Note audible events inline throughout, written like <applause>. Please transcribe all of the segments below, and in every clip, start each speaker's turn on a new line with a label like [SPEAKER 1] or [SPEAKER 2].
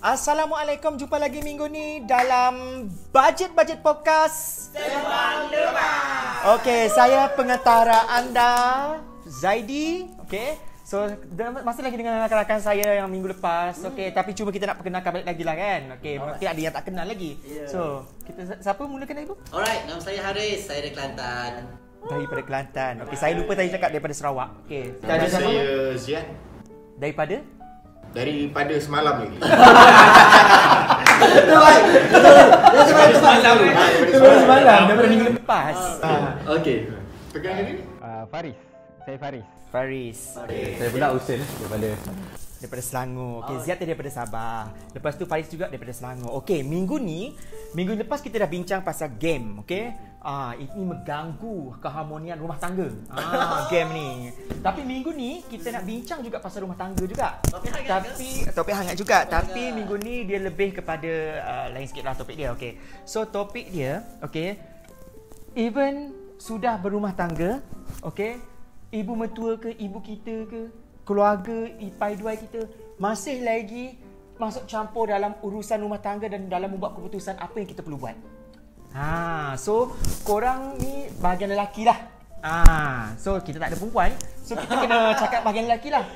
[SPEAKER 1] Assalamualaikum, jumpa lagi minggu ni dalam Budget-Budget Podcast. Terbang Lepas Okey, saya pengentara anda, Zaidi. Okey, so masih lagi dengan rakan-rakan saya yang minggu lepas. Okey, tapi cuma kita nak perkenalkan balik lagi lah kan? Okey, mungkin ada yang tak kenal lagi. So, kita siapa mulakan ibu?
[SPEAKER 2] Alright, nama saya Haris. Saya dari Kelantan.
[SPEAKER 1] Daripada Kelantan. Okey, saya lupa tadi cakap daripada Sarawak. Okey, kita ada
[SPEAKER 3] Nama
[SPEAKER 1] siapa?
[SPEAKER 3] saya Ziad
[SPEAKER 1] Daripada?
[SPEAKER 3] Daripada semalam lagi <laughs>
[SPEAKER 1] Semalam, daripada minggu lepas.
[SPEAKER 2] Okey.
[SPEAKER 3] Pegang ni.
[SPEAKER 4] Uh, Faris. Saya Faris.
[SPEAKER 1] Faris.
[SPEAKER 4] Saya pula Usain. Daripada
[SPEAKER 1] Daripada Selangor. Okey, Ziad tadi daripada Sabah. Lepas tu Faris juga daripada Selangor. Okey, minggu ni, minggu lepas kita dah bincang pasal game, okey? Ah, ini mengganggu keharmonian rumah tangga. Ah, <laughs> game ni. Tapi minggu ni kita nak bincang juga pasal rumah tangga juga.
[SPEAKER 2] Topik hangat
[SPEAKER 1] Tapi <laughs> topik hangat juga. Tapi minggu ni dia lebih kepada uh, lain sikit lah topik dia. Okey. So topik dia, okey. Even sudah berumah tangga, okey, ibu mertua ke, ibu kita ke, keluarga, ipai duai kita masih lagi masuk campur dalam urusan rumah tangga dan dalam membuat keputusan apa yang kita perlu buat. Ha, so korang ni bahagian lelaki lah. Ah, so kita tak ada perempuan, so kita kena <laughs> cakap bahagian lelaki lah.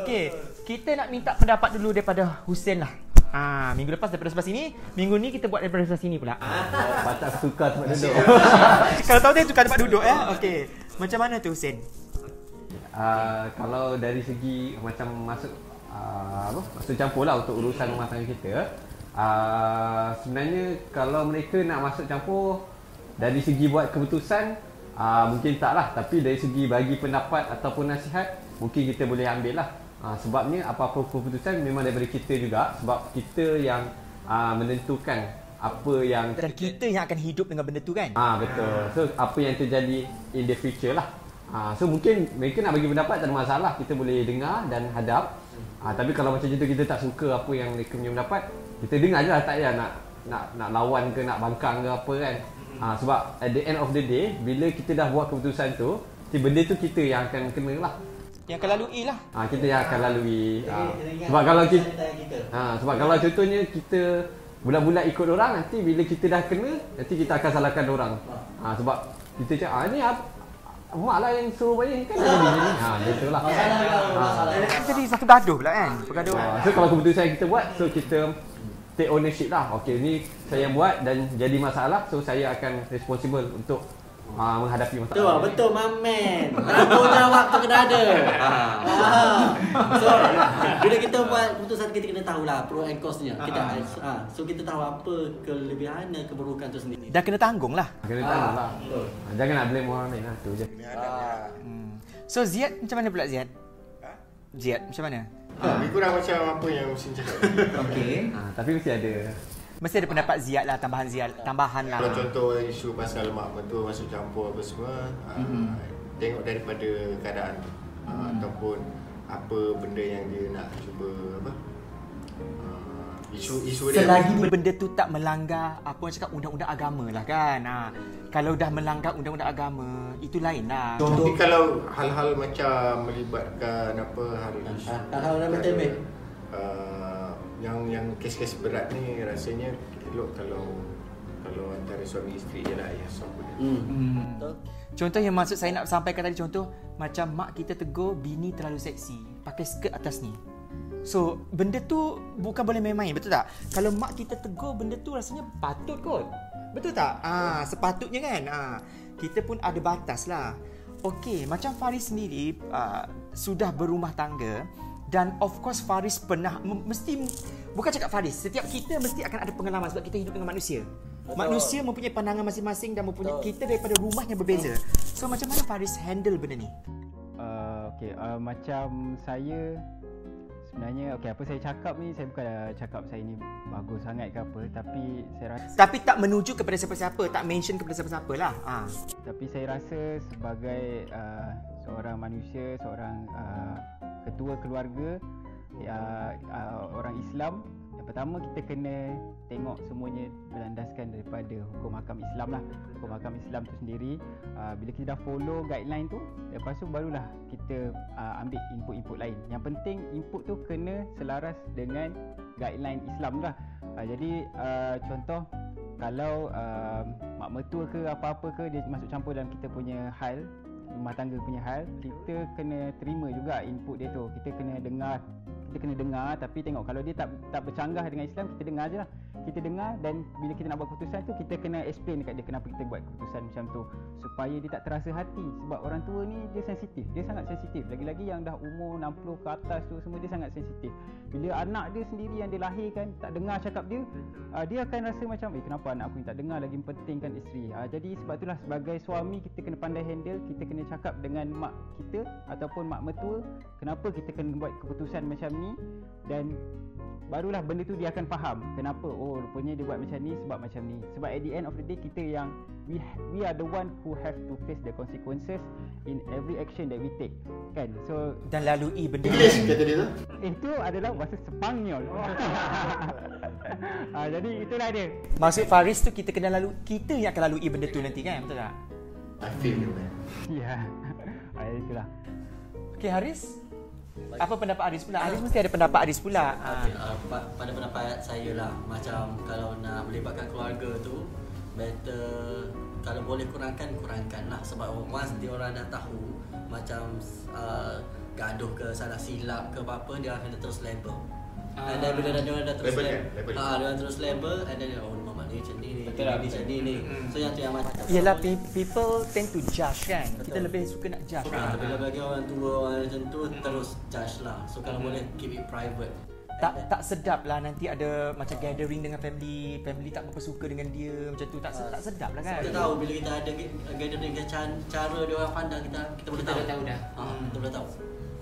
[SPEAKER 1] Okey, kita nak minta pendapat dulu daripada Husin lah. Ah, minggu lepas daripada sebelah sini, minggu ni kita buat daripada sebelah sini pula. Ah.
[SPEAKER 4] Patah tukar tempat duduk. <laughs>
[SPEAKER 1] Kalau tahu dia tukar tempat duduk ya. Okey. Macam mana tu Husin?
[SPEAKER 4] Uh, kalau dari segi macam masuk uh, apa masuk campur lah untuk urusan rumah tangga kita uh, sebenarnya kalau mereka nak masuk campur dari segi buat keputusan uh, mungkin tak lah tapi dari segi bagi pendapat ataupun nasihat mungkin kita boleh ambil lah uh, sebabnya apa-apa keputusan memang daripada kita juga sebab kita yang uh, menentukan apa yang
[SPEAKER 1] Dan kita yang akan hidup dengan benda tu kan?
[SPEAKER 4] Ah betul. So apa yang terjadi in the future lah. Ah so mungkin mereka nak bagi pendapat tak ada masalah. Kita boleh dengar dan hadap. Ah tapi kalau macam itu kita tak suka apa yang mereka punya pendapat, kita dengar je lah tak payah nak nak nak lawan ke nak bangkang ke apa kan. Ah sebab at the end of the day bila kita dah buat keputusan tu, si benda tu kita yang akan kena lah.
[SPEAKER 1] Yang akan lalui lah.
[SPEAKER 4] Ah kita yang akan lalui.
[SPEAKER 2] Ingat
[SPEAKER 4] sebab kalau kita. Ha, sebab kalau contohnya kita bulat-bulat ikut orang nanti bila kita dah kena nanti kita akan salahkan orang. Ha, sebab kita cakap ah ni ab- mak lah yang suruh bayar kan jadi begini. Ha betul lah.
[SPEAKER 2] Kan, masalah.
[SPEAKER 1] Jadi satu gaduh pula kan? Bergaduh.
[SPEAKER 4] Ha, so kalau keputusan yang kita buat so kita take ownership lah. Okey ni saya yang buat dan jadi masalah so saya akan responsible untuk uh, menghadapi
[SPEAKER 2] Betul,
[SPEAKER 4] masalah.
[SPEAKER 2] betul Mamen. Tanggungjawab tu kena ada. Ha. So, bila kita buat keputusan kita kena tahulah pro and costnya. Kita ha. So kita tahu apa kelebihan dan keburukan tu sendiri.
[SPEAKER 1] Dah kena tanggung lah.
[SPEAKER 4] Kena tahu lah.
[SPEAKER 2] betul.
[SPEAKER 4] Ha, jangan nak blame orang lain lah tu je.
[SPEAKER 1] Hmm. So Ziad macam mana pula Ziad? Ziad macam mana?
[SPEAKER 3] ha, Lebih kurang macam apa yang Husin cakap <laughs>
[SPEAKER 1] Okey.
[SPEAKER 4] Ha, tapi mesti ada
[SPEAKER 1] Mesti ada pendapat Ziad lah, tambahan Ziad, tambahan lah.
[SPEAKER 3] Kalau contoh isu pasal mak mentua masuk campur apa semua ha, Tengok daripada keadaan tu ha, Ataupun apa benda yang dia nak cuba apa ha, Isu isu dia
[SPEAKER 1] Selagi benda tu tak melanggar apa orang cakap undang-undang agama lah kan. Ha. Kalau dah melanggar undang-undang agama, itu lain lah.
[SPEAKER 3] Tapi kalau hal-hal macam melibatkan apa isu
[SPEAKER 2] hal-hal dalam temeh.
[SPEAKER 3] uh, yang yang kes-kes berat ni rasanya elok kalau kalau antara suami isteri je lah yang benda.
[SPEAKER 2] Hmm.
[SPEAKER 1] Hmm. Contoh yang maksud saya nak sampaikan tadi contoh macam mak kita tegur bini terlalu seksi, pakai skirt atas ni. So, benda tu bukan boleh main-main, betul tak? Kalau mak kita tegur benda tu rasanya patut kot. Betul tak? Ah, sepatutnya kan. Ah, kita pun ada batas lah. Okey, macam Faris sendiri uh, sudah berumah tangga dan of course Faris pernah mesti bukan cakap Faris, setiap kita mesti akan ada pengalaman sebab kita hidup dengan manusia.
[SPEAKER 2] Betul.
[SPEAKER 1] Manusia mempunyai pandangan masing-masing dan mempunyai kita daripada rumah yang berbeza. So macam mana Faris handle benda ni?
[SPEAKER 4] Uh, okay, uh, macam saya sebenarnya okay apa saya cakap ni saya bukan cakap saya ni bagus sangat ke apa tapi saya rasa
[SPEAKER 1] Tapi tak menuju kepada siapa-siapa, tak mention kepada siapa-siapa lah. Ha.
[SPEAKER 4] tapi saya rasa sebagai uh, seorang manusia, seorang uh, ketua keluarga ya uh, orang Islam yang
[SPEAKER 5] pertama kita kena tengok semuanya berlandaskan daripada hukum hakam Islam lah. Hukum hakam Islam tu sendiri uh, bila kita dah follow guideline tu, lepas tu barulah kita uh, ambil input-input lain. Yang penting input tu kena selaras dengan guideline Islam lah. Uh, jadi uh, contoh kalau uh, mak mertua ke apa-apa ke dia masuk campur dalam kita punya hal rumah tangga punya hal kita kena terima juga input dia tu. Kita kena dengar kita kena dengar tapi tengok. Kalau dia tak tak bercanggah dengan Islam kita dengar je lah. Kita dengar dan bila kita nak buat keputusan tu kita kena explain dekat dia kenapa kita buat keputusan macam tu. Supaya dia tak terasa hati. Sebab orang tua ni dia sensitif. Dia sangat sensitif. Lagi-lagi yang dah umur 60 ke atas tu semua dia sangat sensitif. Bila anak dia sendiri yang dia lahirkan tak dengar cakap dia uh, dia akan rasa macam eh kenapa anak aku ni tak dengar lagi pentingkan isteri? Uh, jadi sebab itulah sebagai suami kita kena pandai handle kita kena cakap dengan mak kita ataupun mak mertua kenapa kita kena buat keputusan macam ni dan barulah benda tu dia akan faham kenapa oh rupanya dia buat macam ni sebab macam ni. Sebab at the end of the day kita yang we we are the one who have to face the consequences in every action that we take kan? So
[SPEAKER 1] Dan lalui benda
[SPEAKER 3] English kata dia tu.
[SPEAKER 5] itu adalah bahasa Sepanyol <laughs> ah, jadi itulah dia.
[SPEAKER 1] Maksud Faris tu kita kena lalu Kita yang akan lalui benda tu nanti kan? Betul tak?
[SPEAKER 3] I feel you man. <laughs>
[SPEAKER 5] ya. Ah, itulah.
[SPEAKER 1] Okay Haris Apa pendapat Haris pula? Haris mesti ada pendapat Haris pula
[SPEAKER 2] Okay, uh, pa- pada pendapat saya lah Macam kalau nak melibatkan keluarga tu Better Kalau boleh kurangkan, kurangkan lah Sebab once dia orang dah tahu Macam uh, gaduh ke salah silap ke apa-apa Dia akan terus label And then bila dia orang dah terus
[SPEAKER 3] Label
[SPEAKER 2] label?
[SPEAKER 3] Label.
[SPEAKER 2] ah, dia orang terus label And then dia, oh mama ni macam ni ni
[SPEAKER 4] Betul
[SPEAKER 2] Betul
[SPEAKER 4] lah,
[SPEAKER 2] macam ni ni. So yang tu yang macam
[SPEAKER 1] Yelah pe- people tend to judge kan. Kita lebih suka nak judge.
[SPEAKER 2] So,
[SPEAKER 1] kan
[SPEAKER 2] bila bagi orang tua orang macam tu terus judge lah. So kalau boleh keep it private.
[SPEAKER 1] Tak tak sedap lah nanti ada macam gathering dengan family. Family tak berapa suka dengan dia macam tu. Tak se- tak sedap lah kan.
[SPEAKER 2] Kita tahu bila kita ada gathering dengan cara, cara dia orang pandang kita kita boleh
[SPEAKER 6] Kita
[SPEAKER 2] tahu.
[SPEAKER 6] dah tahu dah.
[SPEAKER 2] Ha, kita boleh tahu.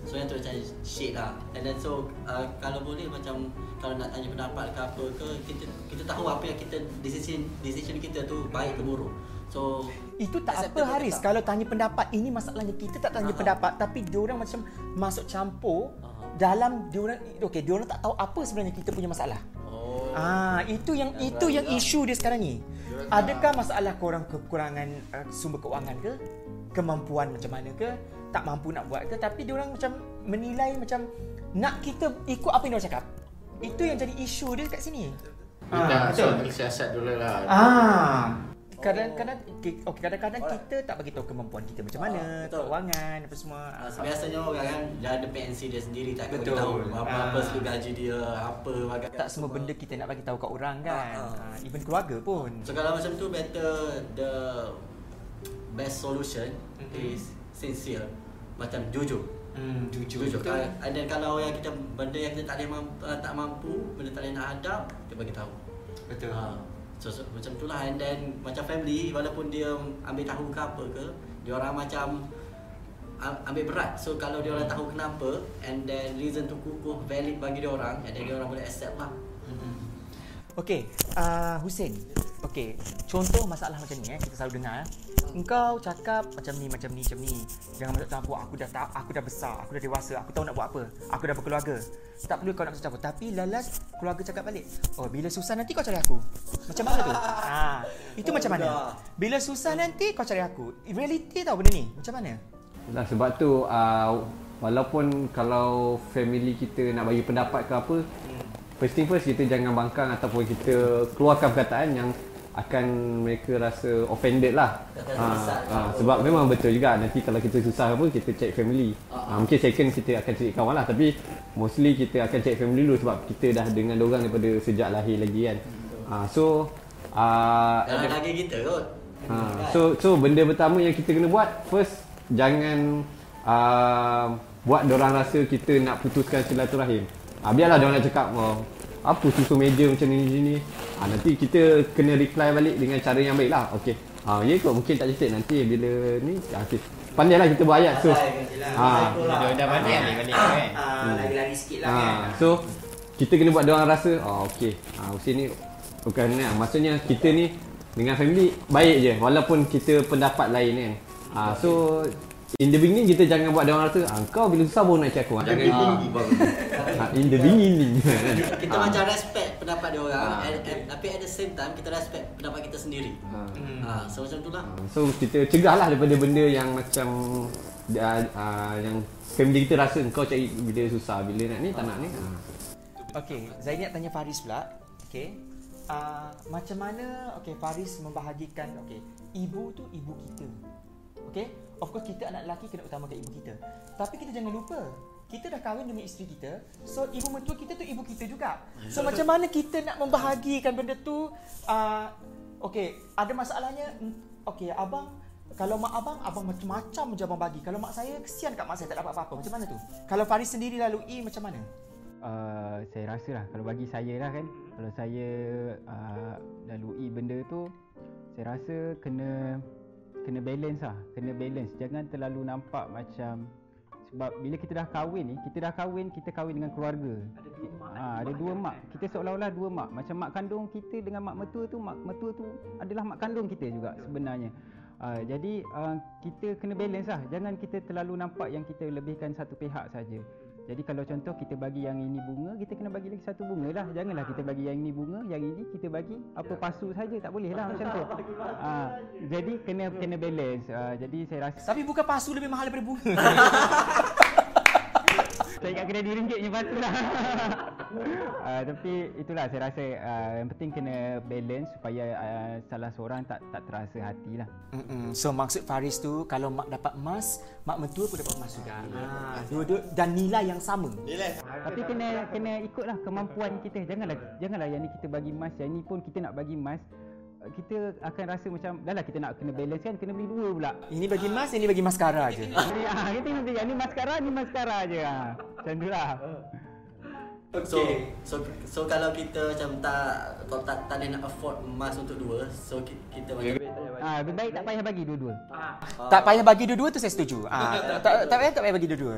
[SPEAKER 2] So yang tu macam shit lah. And then so uh, kalau boleh macam kalau nak tanya pendapat ke apa ke kita kita tahu apa yang kita decision decision kita tu baik ke buruk. So
[SPEAKER 1] itu tak apa Haris
[SPEAKER 2] tak?
[SPEAKER 1] kalau tanya pendapat ini masalahnya kita tak tanya
[SPEAKER 2] Ha.
[SPEAKER 1] pendapat tapi diorang macam masuk campur
[SPEAKER 2] Ha.
[SPEAKER 1] dalam diorang okey diorang tak tahu apa sebenarnya kita punya masalah
[SPEAKER 2] Oh.
[SPEAKER 1] Ah, itu yang
[SPEAKER 2] Yang
[SPEAKER 1] itu yang
[SPEAKER 2] lah.
[SPEAKER 1] isu dia sekarang ni.
[SPEAKER 3] Diorang
[SPEAKER 1] Adakah masalah korang kekurangan uh, sumber keuangan ke? Kemampuan macam mana ke? Tak mampu nak buat ke? Tapi diorang macam menilai macam nak kita ikut apa yang diorang cakap. Itu yang jadi isu dia kat sini.
[SPEAKER 3] Kita asal siasat dulu lah.
[SPEAKER 1] Ah. Kadang-kadang okay, kadang-kadang kita tak bagi tahu kemampuan kita macam mana,
[SPEAKER 2] Ah, betul.
[SPEAKER 1] keuangan apa semua.
[SPEAKER 2] Uh, biasanya orang kan dia ada pensi dia sendiri tak
[SPEAKER 1] Betul.
[SPEAKER 2] tahu apa-apa
[SPEAKER 1] Ah.
[SPEAKER 2] gaji dia, apa bagai
[SPEAKER 1] tak semua benda kita nak bagi tahu kat orang kan.
[SPEAKER 2] Ah, ah.
[SPEAKER 1] Ah, even keluarga pun.
[SPEAKER 2] So kalau macam tu better the best solution
[SPEAKER 1] Mhm.
[SPEAKER 2] is sincere macam jujur.
[SPEAKER 1] Hmm, jujur.
[SPEAKER 2] Jujur.
[SPEAKER 1] Betul.
[SPEAKER 2] And then kalau yang kita benda yang kita tak boleh mampu, uh, tak mampu, benda tak boleh nak hadap, kita bagi tahu.
[SPEAKER 1] Betul.
[SPEAKER 2] Uh, so, so, macam tu lah and then macam family walaupun dia ambil tahu ke apa ke, dia orang macam ambil berat. So kalau dia orang tahu kenapa and then reason tu kukuh valid bagi dia orang and then dia orang boleh accept lah.
[SPEAKER 1] Okey, uh, Hussein. Okey, contoh masalah macam ni eh kita selalu dengar. eh. Engkau cakap macam ni macam ni macam ni. Jangan masuk campur. Aku dah tak, aku dah besar, aku dah dewasa, aku tahu nak buat apa. Aku dah berkeluarga. Tak perlu kau nak masuk campur. Tapi lalas keluarga cakap balik. Oh, bila susah nanti kau cari aku. Macam mana tu? Ha, <laughs> itu macam mana? Bila susah nanti kau cari aku. Reality tau benda ni. Macam mana?
[SPEAKER 4] Lah sebab tu uh, walaupun kalau family kita nak bagi pendapat ke apa, first thing first kita jangan bangkang ataupun kita keluarkan perkataan yang akan mereka rasa offended lah. Ha, ha, sebab memang betul juga nanti kalau kita susah apa kita check family. Ha, mungkin second kita akan cari kawan lah tapi mostly kita akan check family dulu sebab kita dah dengan orang daripada sejak lahir lagi kan. Ha, so uh,
[SPEAKER 2] Dalam daging kita kot.
[SPEAKER 4] Ha, so so benda pertama yang kita kena buat first jangan uh, buat orang rasa kita nak putuskan silaturahim. Ah biarlah dia nak cakap oh, apa susun meja macam ni ni ni. Ah nanti kita kena reply balik dengan cara yang baik lah. Okey. Ah ya kot mungkin tak cantik nanti bila ni ah, okey. Pandailah kita buat ayat so. Ah
[SPEAKER 6] Dah balik balik kan.
[SPEAKER 1] Ah, lagi-lagi sikit lah kan.
[SPEAKER 4] So kita kena buat dia orang rasa oh okey. Ah Husin ni bukan ni maksudnya kita ni dengan family baik je walaupun kita pendapat lain kan. Ah so in the beginning kita jangan buat dia orang rasa ah, kau bila susah baru nak cakap aku. Ah,
[SPEAKER 3] Jangan tinggi bang.
[SPEAKER 4] ah, in the beginning.
[SPEAKER 2] Kita macam respect pendapat dia orang
[SPEAKER 4] Ah,
[SPEAKER 2] and,
[SPEAKER 4] okay.
[SPEAKER 2] and, tapi at the same time kita respect pendapat kita sendiri.
[SPEAKER 1] Hmm.
[SPEAKER 2] Ha, so macam tu lah.
[SPEAKER 4] So kita cegah lah daripada benda yang macam uh, uh, yang family kita rasa kau cari bila susah bila nak ni tak nak ni.
[SPEAKER 1] Okey, Zaini nak tanya Faris pula. Okey. Uh, macam mana okey Faris membahagikan okey ibu tu ibu kita. Okey? Of course kita anak lelaki kena utamakan ibu kita. Tapi kita jangan lupa kita dah kahwin dengan isteri kita. So ibu mertua kita tu ibu kita juga. So macam mana kita nak membahagikan benda tu uh, okey, ada masalahnya mm, okey abang kalau mak abang, abang macam-macam je abang bagi. Kalau mak saya, kesian kat mak saya tak dapat apa-apa. Macam mana tu? Kalau Faris sendiri lalui macam mana?
[SPEAKER 5] uh, saya rasa lah kalau bagi saya lah kan kalau saya uh, lalui benda tu saya rasa kena kena balance lah kena balance. Jangan terlalu nampak macam sebab bila kita dah kahwin ni kita dah kahwin kita kahwin dengan keluarga. Ada dua mak ha, ada dua mak. kita seolah-olah dua mak. Macam mak kandung kita dengan mak mertua tu mak mertua tu adalah mak kandung kita juga sebenarnya. Uh, jadi uh, kita kena balance lah. Jangan kita terlalu nampak yang kita lebihkan satu pihak saja. Jadi kalau contoh kita bagi yang ini bunga, kita kena bagi lagi satu bunga lah. Janganlah kita bagi yang ini bunga, yang ini kita bagi apa pasu saja tak boleh lah <laughs> macam tu. Uh, jadi kena kena balance. Uh, jadi saya rasa
[SPEAKER 1] Tapi bukan pasu lebih mahal daripada bunga. <laughs>
[SPEAKER 5] saya ingat kena RM2 je pasu lah. Uh, <laughs> tapi itulah saya rasa uh, yang penting kena balance supaya uh, salah seorang tak tak terasa hati lah.
[SPEAKER 1] Mm-mm. So maksud Faris tu kalau mak dapat emas, mak mentua pun dapat emas juga. Ha, dua-dua dan nilai yang sama.
[SPEAKER 3] Nilai.
[SPEAKER 5] Tapi kena kena ikutlah kemampuan kita. Janganlah janganlah yang ni kita bagi emas, yang ni pun kita nak bagi emas. Kita akan rasa macam dah lah kita nak kena balance kan kena beli dua pula.
[SPEAKER 1] Ini bagi emas, ini bagi maskara je.
[SPEAKER 5] Jadi <laughs> ah kita beli yang ni maskara, ni maskara je ah. Macam tu lah.
[SPEAKER 2] So, so so kalau kita macam tak tak tak, tak boleh nak afford emas untuk dua, so ki- kita macam
[SPEAKER 5] Ah lebih baik tak payah bagi dua-dua.
[SPEAKER 1] Tak payah bagi dua-dua tu saya setuju. Ah, tak, tak payah tak payah bagi dua-dua.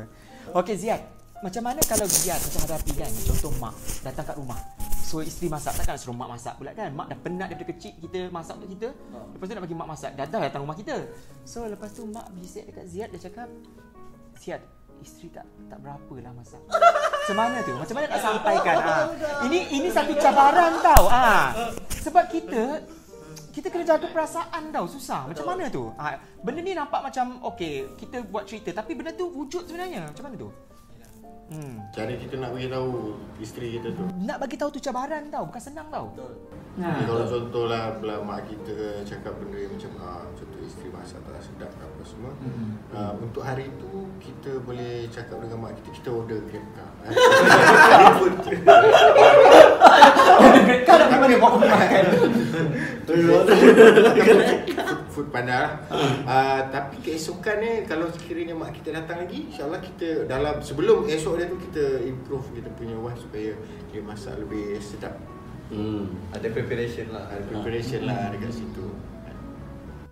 [SPEAKER 1] Okey Ziad, macam mana kalau Ziad macam hadapi kan contoh mak datang kat rumah. So isteri masak takkan suruh mak masak pula kan. Mak dah penat daripada kecil kita masak untuk kita. Lepas tu nak bagi mak masak. Datang datang rumah kita. So lepas tu mak bisik dekat Ziad dia cakap, "Ziad, isteri tak tak berapa lah masak." Macam mana tu? Macam mana nak sampaikan? Ha. Ini ini satu cabaran tau. Ha. Sebab kita kita kena jaga perasaan tau susah macam mana tu ha, benda ni nampak macam okey kita buat cerita tapi benda tu wujud sebenarnya macam mana tu hmm.
[SPEAKER 3] Cara kita nak bagi tahu isteri kita tu.
[SPEAKER 1] nak bagi tahu tu cabaran tau bukan senang tau
[SPEAKER 3] Jadi kalau contohlah belah mak kita cakap benda yang macam ah, contoh isteri masak tak sedap ke apa semua.
[SPEAKER 1] Hmm.
[SPEAKER 3] Ah, untuk hari tu kita boleh cakap dengan mak kita kita order grab car.
[SPEAKER 1] kau nak pergi mana bawa rumah kan
[SPEAKER 3] Food panda lah. Ah, tapi keesokan ni kalau sekiranya mak kita datang lagi, insyaAllah kita dalam sebelum esok dia tu kita improve kita punya wife supaya dia masak lebih sedap.
[SPEAKER 2] hmm.
[SPEAKER 6] Ada preparation lah.
[SPEAKER 3] Ada preparation lah dekat situ.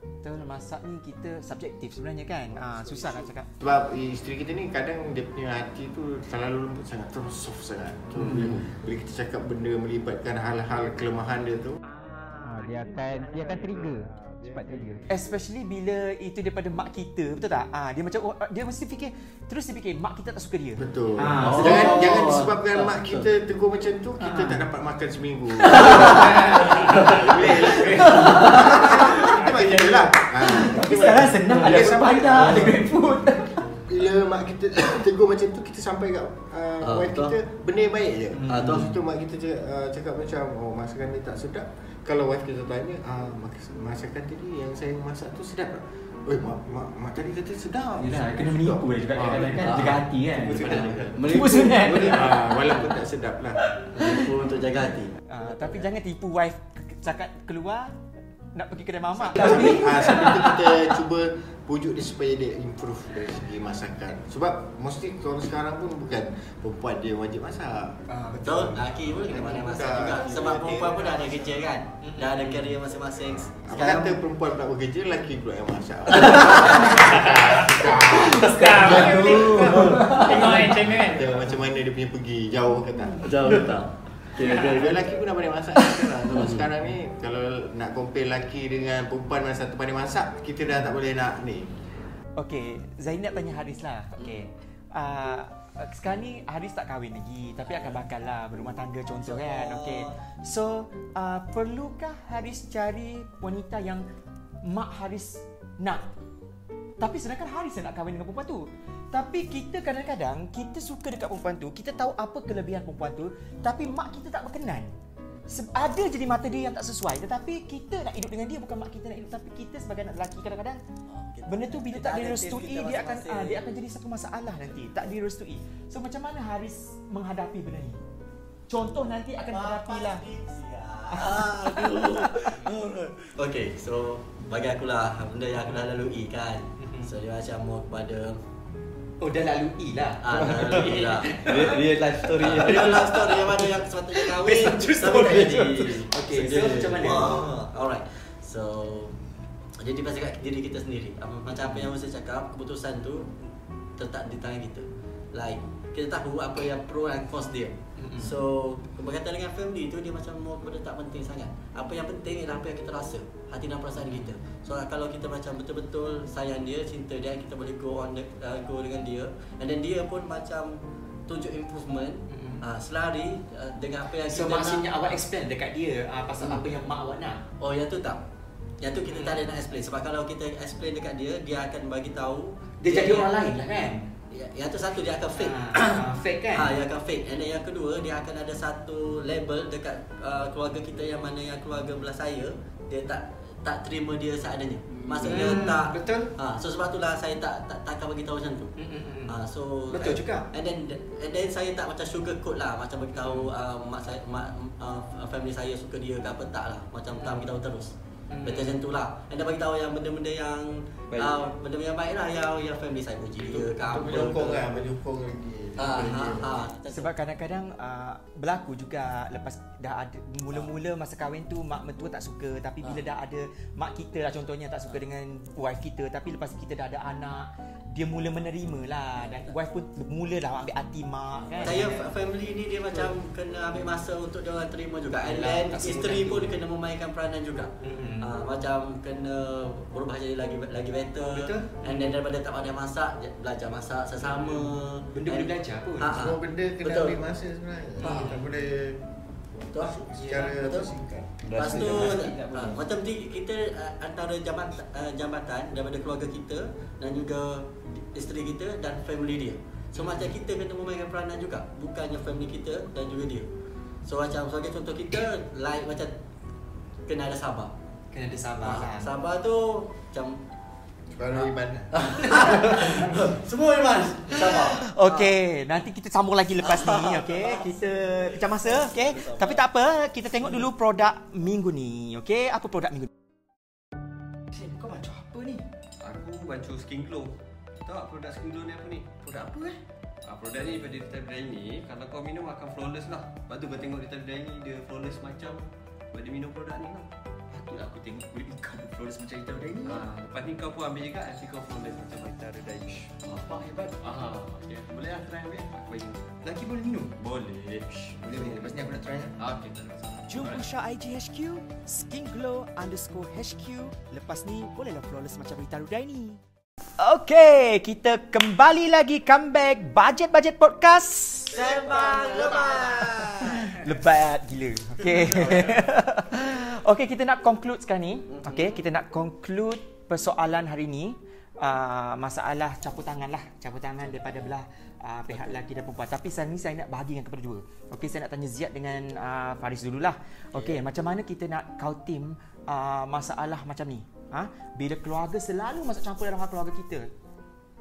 [SPEAKER 1] Betul masak ni kita subjektif sebenarnya kan ah, susah nak cakap
[SPEAKER 3] Sebab isteri kita ni kadang dia punya hati tu terlalu lembut sangat, terlalu soft sangat. So, bila, bila kita cakap benda melibatkan hal-hal kelemahan dia tu,
[SPEAKER 5] Ah dia akan dia akan trigger, cepat trigger.
[SPEAKER 1] Especially bila itu daripada mak kita Betul tak? Ah, dia macam oh, Dia mesti fikir Terus dia fikir Mak kita tak suka dia
[SPEAKER 3] betul.
[SPEAKER 1] Ah,
[SPEAKER 3] Oh. Jangan jangan disebabkan mak kita tegur macam tu, kita tak dapat makan seminggu. <laughs> Boleh lah. Lah. Ah,
[SPEAKER 1] Tapi sekarang senang Ada
[SPEAKER 3] sampai-
[SPEAKER 1] Ada GrabFood
[SPEAKER 3] Bila mak kita <coughs> tegur macam tu, kita sampai kat uh,
[SPEAKER 2] Ah,
[SPEAKER 3] wife
[SPEAKER 2] betul.
[SPEAKER 3] kita, benda yang baik je.
[SPEAKER 2] Ah, betul.
[SPEAKER 3] Lepas tu mak kita cakap, uh, cakap macam, oh masakan ni tak sedap. Kalau wife kita tanya, ah, mas- masakan tadi yang saya masak tu sedap tak? Oi, mak, mak, mak tadi kata sedap.
[SPEAKER 6] Yelah,
[SPEAKER 3] Sedap.
[SPEAKER 6] kena menipu dia juga
[SPEAKER 3] Ah,
[SPEAKER 6] kadang-kadang kan.
[SPEAKER 3] ah.
[SPEAKER 6] Jaga hati kan.
[SPEAKER 3] Tipu sedap.
[SPEAKER 2] Menipu
[SPEAKER 1] sunat.
[SPEAKER 3] Ah, walaupun tak sedap lah.
[SPEAKER 2] Menipu untuk jaga hati.
[SPEAKER 1] ah, Tapi jangan tipu wife Cakap keluar Nak pergi kedai mamak
[SPEAKER 3] Tapi ah, sambil tu kita cuba pujuk dia supaya dia improve dari segi masakan. Sebab mesti kalau sekarang pun bukan perempuan dia wajib masak.
[SPEAKER 1] Ah,
[SPEAKER 2] Betul, lelaki pun kena pandai masak juga. Sebab perempuan pun dah ada kerja kan. Dah ada career masing-masing.
[SPEAKER 3] Apa kata perempuan tak bekerja, lelaki pula yang masak. <laughs>
[SPEAKER 6] Sekarang Tengok kan channel kan.
[SPEAKER 3] Tengok macam mana dia punya pergi jauh ke tak.
[SPEAKER 2] Jauh tak?
[SPEAKER 3] Okay, lelaki pun dah pandai masak sekarang. Ni kalau nak compare lelaki dengan perempuan mana satu pandai masak, kita dah tak boleh nak ni.
[SPEAKER 1] Okay, Zainab tanya Haris lah. Okay. Uh, uh, sekarang ni Haris tak kahwin lagi tapi akan bakal lah berumah tangga contoh kan. Okey. So, uh, perlukah Haris cari wanita yang mak Haris nak? Tapi sedangkan Haris nak kahwin dengan perempuan tu. Tapi kita kadang-kadang kita suka dekat perempuan tu, kita tahu apa kelebihan perempuan tu, tapi mak kita tak berkenan. Ada jadi mata dia yang tak sesuai. Tetapi kita nak hidup dengan dia bukan mak kita nak hidup. Tapi kita sebagai anak lelaki kadang-kadang benda tu bila tak direstui dia akan ah, dia akan jadi satu masalah nanti. Tak direstui. So macam mana Haris menghadapi benda ni? Contoh nanti akan hadapi lah. <laughs>
[SPEAKER 2] Okay, so bagi aku lah benda yang aku dah lalui kan. So dia macam more kepada
[SPEAKER 1] oh dah lalui lah
[SPEAKER 2] ah dah lalui lah. <laughs>
[SPEAKER 4] Real, real life story ya.
[SPEAKER 2] Dia love story yang mana yang sepatutnya kahwin <laughs> tapi tak jadi. <laughs>
[SPEAKER 1] Okay, so
[SPEAKER 2] dia-
[SPEAKER 1] macam mana?
[SPEAKER 2] Alright. So jadi pasal kat diri kita sendiri. Apa macam apa yang saya cakap, keputusan tu terletak di tangan kita. Like kita tahu apa yang pro and cons dia. So berkaitan dengan family tu dia macam more kepada tak penting sangat. Apa yang penting ialah apa yang kita rasa, hati dan perasaan kita. So kalau kita macam betul-betul sayang dia, cinta dia, kita boleh go on the, uh, go dengan dia. And then dia pun macam tunjuk improvement
[SPEAKER 1] Mm-mm.
[SPEAKER 2] uh, selari uh, dengan apa yang
[SPEAKER 1] so
[SPEAKER 2] kita
[SPEAKER 1] maksudnya
[SPEAKER 2] nak.
[SPEAKER 1] awak explain dekat dia ah, pasal
[SPEAKER 2] Hmm.
[SPEAKER 1] apa yang mak awak nak
[SPEAKER 2] Oh yang tu tak. Yang tu kita tak ada nak explain sebab kalau kita explain dekat dia, dia akan bagi tahu
[SPEAKER 1] dia jadi orang lain lah kan
[SPEAKER 2] Ya, yang tu satu dia akan fake.
[SPEAKER 1] Ah, fake kan
[SPEAKER 2] Ah, dia akan fake. And then yang kedua dia akan ada satu label dekat uh, keluarga kita yang mana yang keluarga belah saya dia tak tak terima dia seadanya. Maksudnya
[SPEAKER 1] Hmm,
[SPEAKER 2] tak
[SPEAKER 1] betul.
[SPEAKER 2] Ah, so sebab itulah saya tak tak tak akan bagi tahu macam tu.
[SPEAKER 1] Mm, mm, mm.
[SPEAKER 2] Ah, so
[SPEAKER 1] Betul
[SPEAKER 2] and,
[SPEAKER 1] juga.
[SPEAKER 2] And then and then saya tak macam sugar coat lah macam bagi tahu uh, mak saya mak uh, family saya suka dia ke apa tak lah. Macam tak bagi tahu terus.
[SPEAKER 1] Hmm.
[SPEAKER 2] Betul macam tu lah. And then bagi tahu yang benda-benda yang
[SPEAKER 4] Baik.
[SPEAKER 2] uh, benda-benda yang baik lah yang yang family saya puji dia ke apa
[SPEAKER 3] menyokong lah, menyokong lagi.
[SPEAKER 2] Ah, ah,
[SPEAKER 3] dia.
[SPEAKER 2] ah.
[SPEAKER 1] Sebab kadang-kadang uh, berlaku juga lepas dah ada mula-mula masa kahwin tu mak mentua tak suka tapi bila dah ada mak kita lah contohnya tak suka dengan wife kita tapi lepas kita dah ada anak dia mula menerima lah dan wife pun mula dah ambil hati mak kan.
[SPEAKER 2] Saya fa- family ni dia macam kena ambil masa untuk dia orang terima juga. And then isteri pun kena memainkan peranan juga.
[SPEAKER 1] Mm-mm.
[SPEAKER 2] Ah, macam kena berubah jadi lagi lagi better.
[SPEAKER 1] Betul.
[SPEAKER 2] And then daripada tak pandai masak, belajar masak sesama.
[SPEAKER 1] Benda-benda belajar pun.
[SPEAKER 2] Ah.
[SPEAKER 3] Semua benda kena
[SPEAKER 2] Betul.
[SPEAKER 3] ambil masa sebenarnya.
[SPEAKER 2] Ah.
[SPEAKER 3] Tak boleh
[SPEAKER 2] Betul.
[SPEAKER 3] secara
[SPEAKER 2] Betul.
[SPEAKER 3] singkat.
[SPEAKER 2] Lepas tu ah, macam ti- kita ah, antara jambatan ah, jambatan daripada keluarga kita dan juga isteri kita dan family dia. So macam kita kena memainkan peranan juga bukannya family kita dan juga dia. So macam sebagai contoh kita like macam kena ada sabar.
[SPEAKER 1] Kena ada sabar
[SPEAKER 2] Ah,
[SPEAKER 1] lah.
[SPEAKER 2] sabar tu macam
[SPEAKER 3] Baru iman. <laughs>
[SPEAKER 2] semua iman.
[SPEAKER 1] Okey, nanti kita sambung lagi lepas ni, okey. Kita pecah masa, okey. Tapi tak apa, kita tengok dulu produk minggu ni, okey. Apa produk minggu ni? Kau baca apa ni?
[SPEAKER 4] Aku baca Skin Glow. Tahu tak produk Skin Glow ni apa ni?
[SPEAKER 1] Produk apa eh?
[SPEAKER 4] Ah, produk ni pada Rita Bidai ni Kalau kau minum akan flawless lah Lepas tu kau tengok Rita Bidai ni Dia flawless macam dia minum produk ni lah
[SPEAKER 1] Patutlah aku tengok kulit kau <laughs> flawless macam kita dah ni.
[SPEAKER 4] ah, Lepas ni kau pun ambil juga Nanti kau flawless macam Rita Bidai
[SPEAKER 1] Apa hebat?
[SPEAKER 4] Ah, okay. Boleh lah try ambil Aku bagi
[SPEAKER 1] Lagi boleh minum?
[SPEAKER 4] Boleh
[SPEAKER 1] Boleh, boleh. Lepas ni aku nak try lah.
[SPEAKER 4] Ah, okay, tak ada masalah
[SPEAKER 1] Jom. Usha IGHQ, Skin Glow underscore HQ. Lepas ni bolehlah flawless macam Rita Rudaini. Okay, kita kembali lagi comeback Budget-Budget Podcast.
[SPEAKER 2] Sembang lepas. <laughs>
[SPEAKER 1] Lebat gila. Okay. <laughs> okay, kita nak conclude sekarang ni. Okay, kita nak conclude persoalan hari ni. Uh, masalah campur tangan lah. Campur tangan daripada belah uh, pihak lelaki dan perempuan. Tapi sekarang ni saya nak bahagikan kepada dua. Okay, saya nak tanya Ziad dengan uh, Faris dululah. Okay, macam mana kita nak kau tim uh, masalah macam ni? Ha? Bila keluarga selalu masuk campur dalam hal keluarga kita.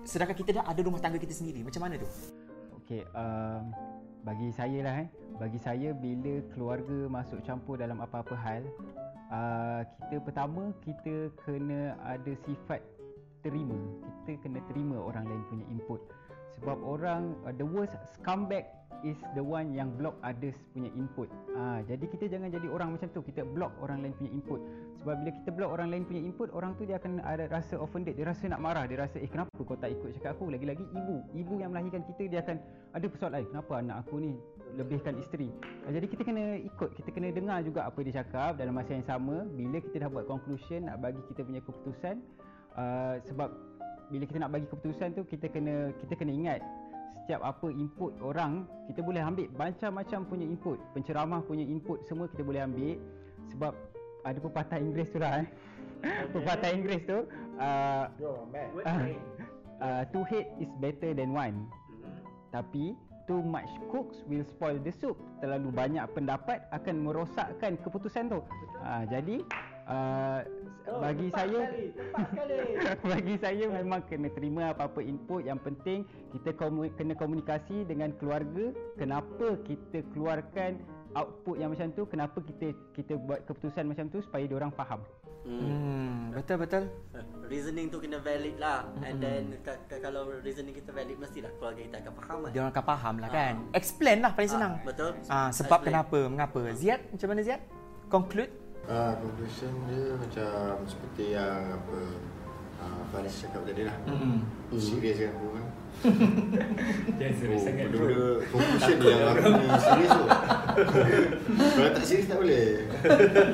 [SPEAKER 1] Sedangkan kita dah ada rumah tangga kita sendiri. Macam mana tu?
[SPEAKER 5] Okey, um, bagi saya lah eh. Bagi saya bila keluarga masuk campur dalam apa-apa hal, uh, kita pertama kita kena ada sifat terima. Kita kena terima orang lain punya input. Sebab orang uh, the worst scumbag is the one yang block others punya input. Ah, jadi kita jangan jadi orang macam tu. Kita block orang lain punya input. Sebab bila kita block orang lain punya input, orang tu dia akan ada rasa offended. Dia rasa nak marah. Dia rasa, eh kenapa kau tak ikut cakap aku? Lagi-lagi ibu. Ibu yang melahirkan kita, dia akan ada persoalan. Eh, kenapa anak aku ni lebihkan isteri? Ah, jadi kita kena ikut. Kita kena dengar juga apa dia cakap dalam masa yang sama. Bila kita dah buat conclusion, nak bagi kita punya keputusan. Uh, sebab bila kita nak bagi keputusan tu, kita kena kita kena ingat setiap apa input orang kita boleh ambil macam-macam punya input penceramah punya input semua kita boleh ambil sebab ada pepatah Inggeris tu lah eh. Pepatah Inggeris tu uh, uh, two hate is better than one tapi too much cooks will spoil the soup. Terlalu banyak pendapat akan merosakkan keputusan tu. Uh, jadi uh, bagi saya <laughs> bagi saya memang kena terima apa-apa input yang penting kita komu- kena komunikasi dengan keluarga kenapa kita keluarkan output yang macam tu kenapa kita kita buat keputusan macam tu supaya dia orang faham
[SPEAKER 1] Hmm, betul betul. <laughs>
[SPEAKER 2] Reasoning tu kena valid lah And then ka- ka- Kalau reasoning kita valid Mestilah keluarga kita akan faham kan
[SPEAKER 1] Dia orang akan faham lah kan. Explain lah paling senang.
[SPEAKER 2] Ah, betul.
[SPEAKER 1] Ah, sebab
[SPEAKER 2] Explain.
[SPEAKER 1] kenapa, mengapa. Ziad, macam mana Ziad? Conclude.
[SPEAKER 3] Ah, conclusion dia macam seperti yang apa ah, Faris cakap tadi lah. Mm-hmm. Serius kan pun. <laughs>
[SPEAKER 6] Jangan serius
[SPEAKER 3] Oh,
[SPEAKER 6] sangat
[SPEAKER 3] conclusion ni yang aku ni serius tu. Kalau tak serius tak boleh.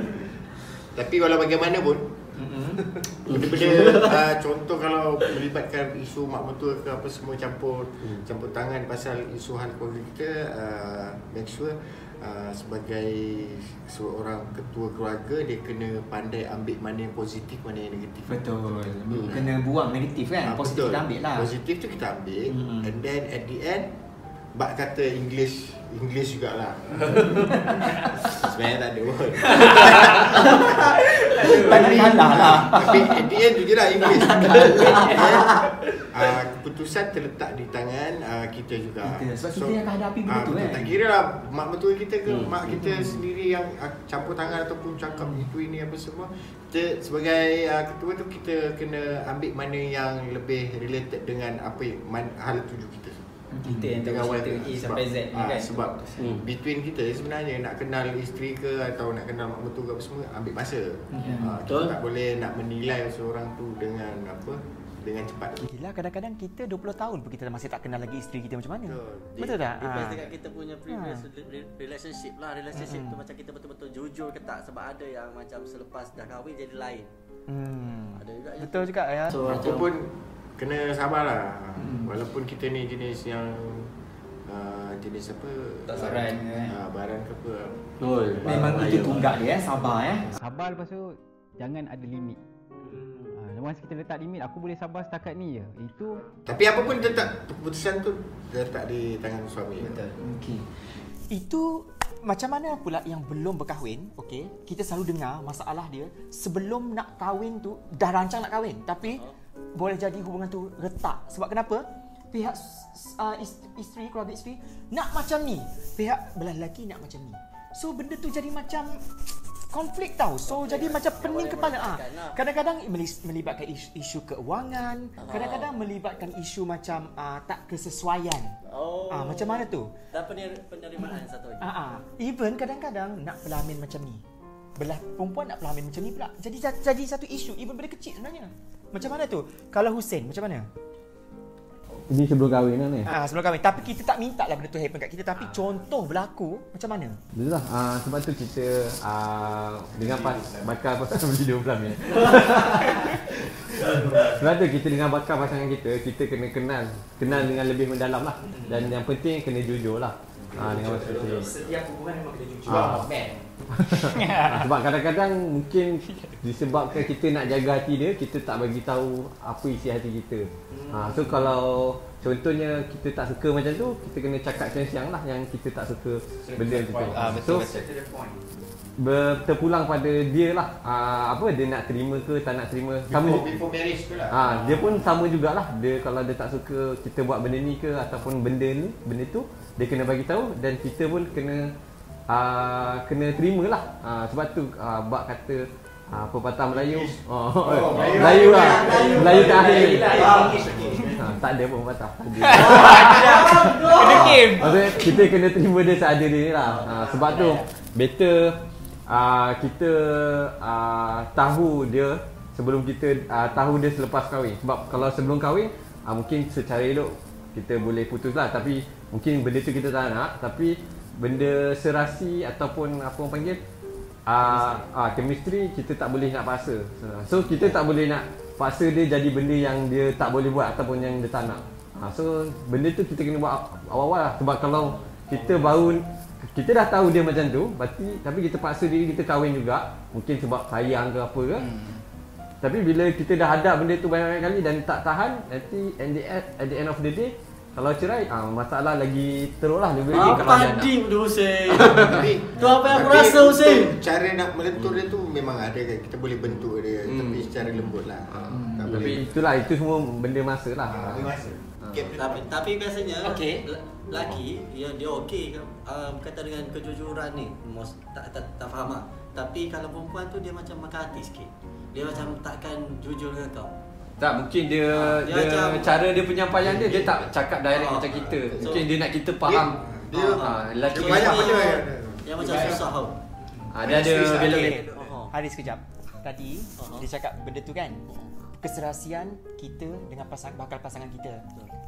[SPEAKER 3] <laughs> Tapi walau bagaimanapun, benda-benda uh, <laughs> contoh kalau melibatkan isu mak mentua ke apa semua campur campur tangan pasal isu hal keluarga kita uh, make sure uh, sebagai seorang ketua keluarga dia kena pandai ambil mana yang positif mana yang negatif
[SPEAKER 1] Betul. Kena buang negatif kan.
[SPEAKER 3] Ah,
[SPEAKER 1] Positif
[SPEAKER 3] betul.
[SPEAKER 1] kita ambil lah.
[SPEAKER 3] Positif tu kita ambil
[SPEAKER 1] Mm-mm.
[SPEAKER 3] and then at the end Bak kata English English jugalah <laughs> Sebenarnya tak ada pun <laughs>
[SPEAKER 1] Tapi lah.
[SPEAKER 3] Tapi at the end lah English uh, Keputusan terletak di tangan uh, kita juga
[SPEAKER 1] Kita. Sebab kita yang akan hadapi benda tu,
[SPEAKER 3] betul.
[SPEAKER 1] kan?
[SPEAKER 3] Tak kira lah mak mentua kita ke
[SPEAKER 2] Hmm.
[SPEAKER 3] Mak kita sendiri yang uh, campur tangan ataupun cakap itu ini apa semua kita sebagai uh, ketua tu kita kena ambil mana yang lebih related dengan apa yang man, hal tuju kita
[SPEAKER 6] Kita yang tahu cerita
[SPEAKER 3] wife.
[SPEAKER 6] A sampai Z ni
[SPEAKER 3] ah,
[SPEAKER 6] kan.
[SPEAKER 3] Sebab
[SPEAKER 2] Hmm.
[SPEAKER 3] between kita sebenarnya nak kenal isteri ke atau nak kenal mak mentua ke apa semua ambil masa. Ah,
[SPEAKER 2] Betul.
[SPEAKER 3] kita tak boleh nak menilai seorang tu dengan apa dengan cepat.
[SPEAKER 1] Gila kadang-kadang kita 20 tahun pun kita masih tak kenal lagi isteri kita macam mana.
[SPEAKER 3] Betul.
[SPEAKER 1] Betul tak?
[SPEAKER 2] Depends
[SPEAKER 1] Ah.
[SPEAKER 2] dekat kita punya previous
[SPEAKER 1] Ha.
[SPEAKER 2] re- relationship lah Relationship tu macam kita betul-betul jujur ke tak Sebab ada yang macam selepas dah kahwin jadi lain
[SPEAKER 1] Hmm.
[SPEAKER 2] Ada juga
[SPEAKER 1] Betul juga ya.
[SPEAKER 2] So
[SPEAKER 3] Aku pun kena sabar lah. Walaupun kita ni jenis yang uh, jenis apa?
[SPEAKER 6] Tak saran ke, kan?
[SPEAKER 3] Uh, baran ke apa?
[SPEAKER 2] Betul
[SPEAKER 1] Memang itu tunggak dia eh, sabar eh.
[SPEAKER 5] sabar lepas tu jangan ada limit ha, once kita letak limit aku boleh sabar setakat ni je itu
[SPEAKER 3] Tapi apa pun tetap keputusan tu letak di tangan suami.
[SPEAKER 6] Betul.
[SPEAKER 1] Okey. Itu macam mana pula yang belum berkahwin, okey? Kita selalu dengar masalah dia sebelum nak kahwin tu dah rancang nak kahwin tapi boleh jadi hubungan tu retak. Sebab kenapa? Pihak uh, is- isteri, keluarga isteri nak macam ni. Pihak belah lelaki nak macam ni. So benda tu jadi macam konflik tau. So jadi macam pening kepala ah. Kadang-kadang melis- melibatkan isu, isu keuangan, kadang-kadang melibatkan isu macam uh, tak kesesuaian.
[SPEAKER 2] Oh
[SPEAKER 1] Ah macam mana tu?
[SPEAKER 2] Dan pener- penerimaan satu lagi
[SPEAKER 1] Ah, ah. Even kadang-kadang nak pelamin macam ni. Belah perempuan nak pelamin macam ni pula. Jadi jadi satu isu even benda kecil sebenarnya. Macam mana tu? Kalau Hussein macam mana?
[SPEAKER 4] Ini sebelum kahwin lah ni.
[SPEAKER 1] Ah sebelum kahwin. Tapi kita tak minta lah benda tu happen kat kita tapi contoh berlaku macam mana?
[SPEAKER 4] Betul lah. Uh, sebab tu kita uh, dengan pas bakal pasangan video pula ni. sebab tu kita dengan bakal pasangan kita, kita kena kenal. Kenal dengan lebih mendalam lah. Dan yang penting kena jujur lah. Uh, dengan pasangan kita.
[SPEAKER 1] Setiap hubungan memang kena jujur.
[SPEAKER 4] Ah.
[SPEAKER 1] Man.
[SPEAKER 4] Ah, <laughs> sebab kadang-kadang mungkin disebabkan kita nak jaga hati dia, kita tak bagi tahu apa isi hati kita. Ha, so kalau contohnya kita tak suka macam tu, kita kena cakap siang-siang lah yang kita tak suka benda macam tu.
[SPEAKER 6] Ah,
[SPEAKER 4] so
[SPEAKER 6] betul, betul.
[SPEAKER 1] Point.
[SPEAKER 4] ber, terpulang pada dia lah ha, apa dia nak terima ke tak nak terima sama
[SPEAKER 3] Before, before marriage tu lah.
[SPEAKER 4] Ha, dia pun sama jugalah. Dia kalau dia tak suka kita buat benda ni ke ataupun benda ni, benda tu, dia kena bagi tahu dan kita pun kena uh, kena terima lah. Uh, sebab tu uh, bak kata uh, pepatah Melayu. Oh, oh,
[SPEAKER 3] Melayu.
[SPEAKER 4] Melayu lah. Melayu ke akhir.
[SPEAKER 1] Ah,
[SPEAKER 4] Ha, tak ada pun pepatah. <laughs>
[SPEAKER 6] Kena game.
[SPEAKER 4] Maksudnya kita kena terima dia seadanya dia ni lah. Ha, sebab tu better uh, kita uh, tahu dia sebelum kita uh, tahu dia selepas kahwin. Sebab kalau sebelum kahwin uh, mungkin secara elok kita boleh putus lah tapi mungkin benda tu kita tak nak tapi benda serasi ataupun apa orang panggil uh, uh, chemistry kita tak boleh nak paksa. So kita tak boleh nak paksa dia jadi benda yang dia tak boleh buat ataupun yang dia tak nak. Ha, so benda tu kita kena buat awal-awal lah sebab kalau kita baru kita dah tahu dia macam tu, berarti tapi kita paksa diri kita kahwin juga, mungkin sebab sayang ke apa ke. Hmm. Tapi bila kita dah hadap benda tu banyak-banyak kali dan tak tahan, nanti at the end, at the end of the day kalau cerai, ah masalah lagi teruk lah lebih lagi kalau dia
[SPEAKER 2] Apa
[SPEAKER 4] nak.
[SPEAKER 2] deep tu Hussein? Tu apa yang aku
[SPEAKER 3] tapi
[SPEAKER 2] rasa, Hussein?
[SPEAKER 3] Cara nak melentur dia tu memang ada kan. Kita boleh bentuk dia
[SPEAKER 4] Hmm.
[SPEAKER 3] tapi secara lembut lah.
[SPEAKER 4] Hmm.
[SPEAKER 3] Tak
[SPEAKER 4] Tapi
[SPEAKER 3] boleh.
[SPEAKER 4] itulah itu semua benda masa lah.
[SPEAKER 3] Ada masa. Gap dia.
[SPEAKER 2] Tapi tapi biasanya
[SPEAKER 1] Okey.
[SPEAKER 2] la- lelaki dia dia okey uh, berkaitan dengan kejujuran ni. Mos, tak, tak tak faham ah. Tapi kalau perempuan tu dia macam makan hati sikit. Dia macam takkan jujur dengan kau.
[SPEAKER 4] Tak mungkin dia
[SPEAKER 2] Ah, dia
[SPEAKER 4] dia,
[SPEAKER 2] macam-
[SPEAKER 4] cara dia penyampaian dia dia tak cakap direct
[SPEAKER 2] Ah,
[SPEAKER 4] macam kita.
[SPEAKER 2] so-
[SPEAKER 4] Mungkin dia nak kita faham.
[SPEAKER 3] Dia,
[SPEAKER 4] Ah, lelaki
[SPEAKER 3] dia banyak
[SPEAKER 2] yang-
[SPEAKER 3] benda yang
[SPEAKER 2] Yang macam susah tau.
[SPEAKER 4] Ah, dia ada
[SPEAKER 2] Oh.
[SPEAKER 1] Haris sekejap. Tadi
[SPEAKER 2] Uh-huh.
[SPEAKER 1] dia cakap benda tu kan. Keserasian kita dengan pasang bakal pasangan kita.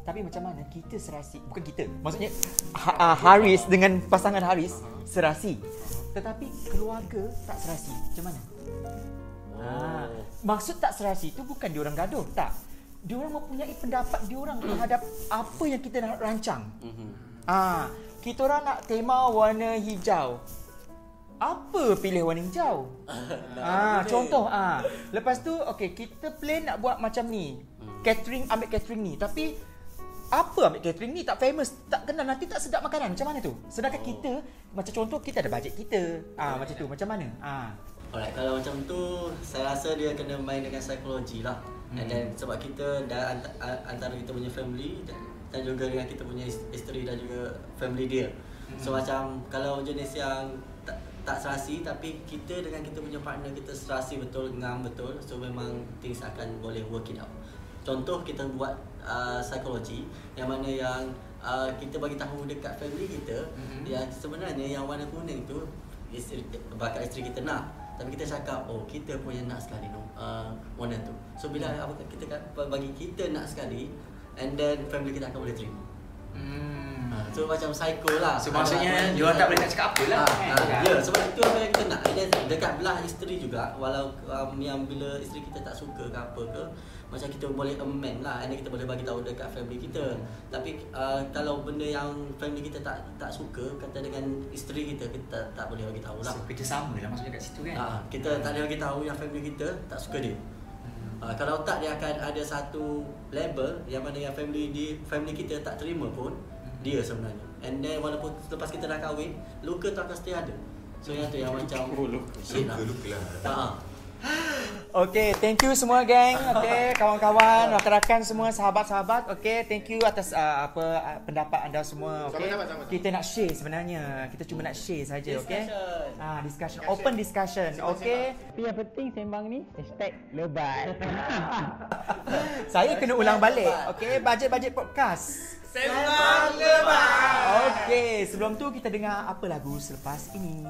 [SPEAKER 1] Tapi macam mana kita serasi? Bukan kita. Maksudnya ha, uh, Haris dengan pasangan Haris serasi. Tetapi keluarga tak serasi. Macam mana? Ah, maksud tak serasi tu bukan diorang gaduh, tak. Diorang mempunyai pendapat diorang terhadap apa yang kita nak rancang.
[SPEAKER 2] Mhm.
[SPEAKER 1] Ah, kita orang nak tema warna hijau. Apa pilih warna hijau? <laughs> ah, contoh ah. Lepas tu okey, kita plan nak buat macam ni. Catering ambil catering ni, tapi apa ambil catering ni tak famous, tak kenal nanti tak sedap makanan. Macam mana tu? Sedangkan kita macam contoh kita ada bajet kita. Ah, macam tu. Macam mana? Ah.
[SPEAKER 2] Alright, kalau macam tu saya rasa dia kena main dengan psikologi lah. Hmm. And then sebab kita dah antara kita punya family dan, dan juga dengan kita punya is- isteri dan juga family dia. Hmm. So macam kalau jenis yang tak, tak serasi tapi kita dengan kita punya partner kita serasi betul, ngam betul. So memang things akan boleh work it out. Contoh kita buat uh, psikologi yang mana yang uh, kita bagi tahu dekat family kita mm-hmm. yang sebenarnya yang warna kuning tu isteri bakal isteri kita nak tapi kita cakap oh kita punya nak sekali no, uh, warna tu so bila apa kita bagi kita nak sekali and then family kita akan boleh terima
[SPEAKER 1] Hmm.
[SPEAKER 2] uh, so macam psycho lah
[SPEAKER 1] So maksudnya diorang tak boleh nak cakap apa lah.
[SPEAKER 2] Ah,
[SPEAKER 1] kan?
[SPEAKER 2] ah, Ya, sebab itu apa yang kita nak. And then dekat belah isteri juga, walau um, yang bila isteri kita tak suka ke apa ke, macam kita boleh amend lah. And then kita boleh bagi tahu dekat family kita. Tapi uh, kalau benda yang family kita tak tak suka, kata dengan isteri kita, kita tak, tak boleh bagi tahu lah.
[SPEAKER 1] So, kerja sama lah maksudnya kat situ kan?
[SPEAKER 2] Ah, kita tak boleh bagi tahu yang family kita tak suka dia. Uh, kalau tak dia akan ada satu label yang mana yang family di family kita tak terima pun dia sebenarnya. And then walaupun selepas kita dah kahwin, luka tu akan stay ada. So yang tu yang macam shit lah.
[SPEAKER 3] Luka-luka lah.
[SPEAKER 2] Ha.
[SPEAKER 1] Okay, thank you semua geng. Okay, kawan-kawan, rakan-rakan semua, sahabat-sahabat. Okay, thank you atas uh, apa uh, pendapat anda semua. Okay,
[SPEAKER 3] Sama-sama, sama-sama.
[SPEAKER 1] kita nak share sebenarnya. Kita cuma nak share saja. Okay.
[SPEAKER 2] Discussion.
[SPEAKER 1] Ah, discussion, open discussion. Okay.
[SPEAKER 5] Tapi yang penting sembang ni hashtag lebat. <laughs>
[SPEAKER 1] Saya kena ulang balik. Okay, bajet-bajet podcast. Sembang lebar. Okay, sebelum tu kita dengar apa lagu selepas ini.